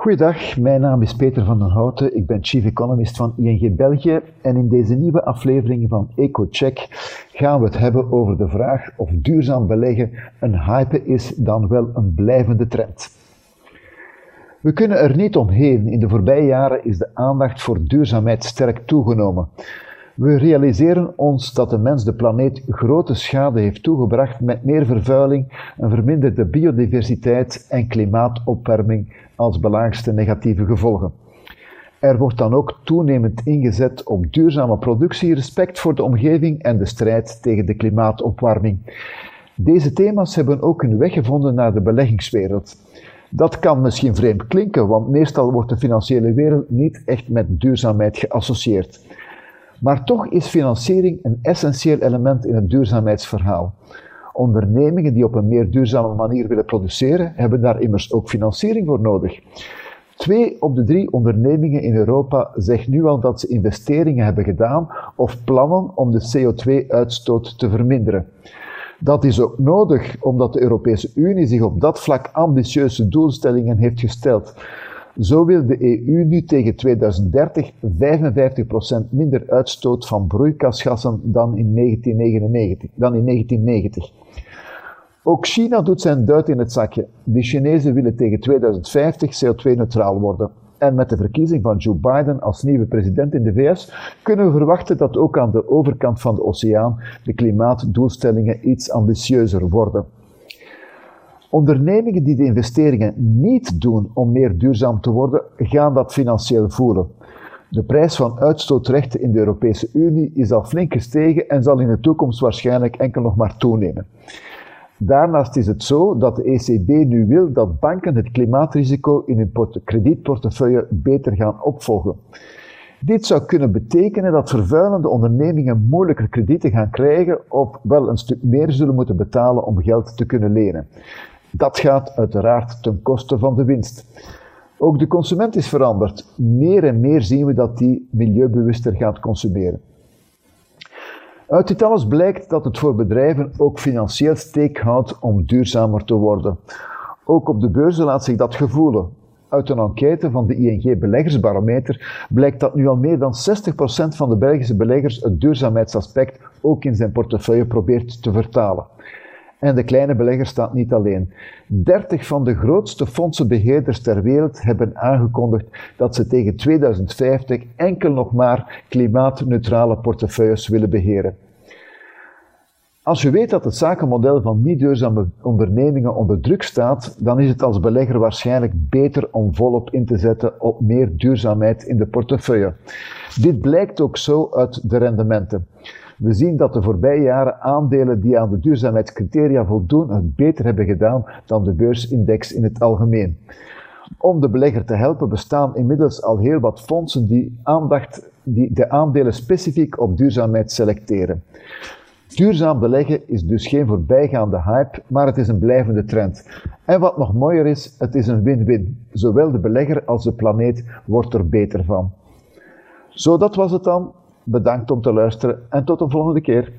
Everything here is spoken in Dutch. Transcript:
Goedendag, mijn naam is Peter van den Houten. Ik ben Chief Economist van ING België. En in deze nieuwe aflevering van EcoCheck gaan we het hebben over de vraag of duurzaam beleggen een hype is dan wel een blijvende trend. We kunnen er niet omheen. In de voorbije jaren is de aandacht voor duurzaamheid sterk toegenomen. We realiseren ons dat de mens de planeet grote schade heeft toegebracht met meer vervuiling, een verminderde biodiversiteit en klimaatopwarming als belangrijkste negatieve gevolgen. Er wordt dan ook toenemend ingezet op duurzame productie, respect voor de omgeving en de strijd tegen de klimaatopwarming. Deze thema's hebben ook hun weg gevonden naar de beleggingswereld. Dat kan misschien vreemd klinken, want meestal wordt de financiële wereld niet echt met duurzaamheid geassocieerd. Maar toch is financiering een essentieel element in het duurzaamheidsverhaal. Ondernemingen die op een meer duurzame manier willen produceren, hebben daar immers ook financiering voor nodig. Twee op de drie ondernemingen in Europa zeggen nu al dat ze investeringen hebben gedaan of plannen om de CO2-uitstoot te verminderen. Dat is ook nodig omdat de Europese Unie zich op dat vlak ambitieuze doelstellingen heeft gesteld. Zo wil de EU nu tegen 2030 55% minder uitstoot van broeikasgassen dan in 1999, dan in 1990. Ook China doet zijn duit in het zakje. De Chinezen willen tegen 2050 CO2-neutraal worden. En met de verkiezing van Joe Biden als nieuwe president in de VS kunnen we verwachten dat ook aan de overkant van de oceaan de klimaatdoelstellingen iets ambitieuzer worden. Ondernemingen die de investeringen niet doen om meer duurzaam te worden, gaan dat financieel voelen. De prijs van uitstootrechten in de Europese Unie is al flink gestegen en zal in de toekomst waarschijnlijk enkel nog maar toenemen. Daarnaast is het zo dat de ECB nu wil dat banken het klimaatrisico in hun kredietportefeuille beter gaan opvolgen. Dit zou kunnen betekenen dat vervuilende ondernemingen moeilijker kredieten gaan krijgen of wel een stuk meer zullen moeten betalen om geld te kunnen lenen. Dat gaat uiteraard ten koste van de winst. Ook de consument is veranderd. Meer en meer zien we dat die milieubewuster gaat consumeren. Uit dit alles blijkt dat het voor bedrijven ook financieel steek houdt om duurzamer te worden. Ook op de beurzen laat zich dat gevoelen. Uit een enquête van de ING Beleggersbarometer blijkt dat nu al meer dan 60% van de Belgische beleggers het duurzaamheidsaspect ook in zijn portefeuille probeert te vertalen. En de kleine belegger staat niet alleen. 30 van de grootste fondsenbeheerders ter wereld hebben aangekondigd dat ze tegen 2050 enkel nog maar klimaatneutrale portefeuilles willen beheren. Als je weet dat het zakenmodel van niet duurzame ondernemingen onder druk staat, dan is het als belegger waarschijnlijk beter om volop in te zetten op meer duurzaamheid in de portefeuille. Dit blijkt ook zo uit de rendementen. We zien dat de voorbije jaren aandelen die aan de duurzaamheidscriteria voldoen het beter hebben gedaan dan de beursindex in het algemeen. Om de belegger te helpen bestaan inmiddels al heel wat fondsen die, aandacht, die de aandelen specifiek op duurzaamheid selecteren. Duurzaam beleggen is dus geen voorbijgaande hype, maar het is een blijvende trend. En wat nog mooier is, het is een win-win. Zowel de belegger als de planeet wordt er beter van. Zo, dat was het dan. Bedankt om te luisteren en tot de volgende keer.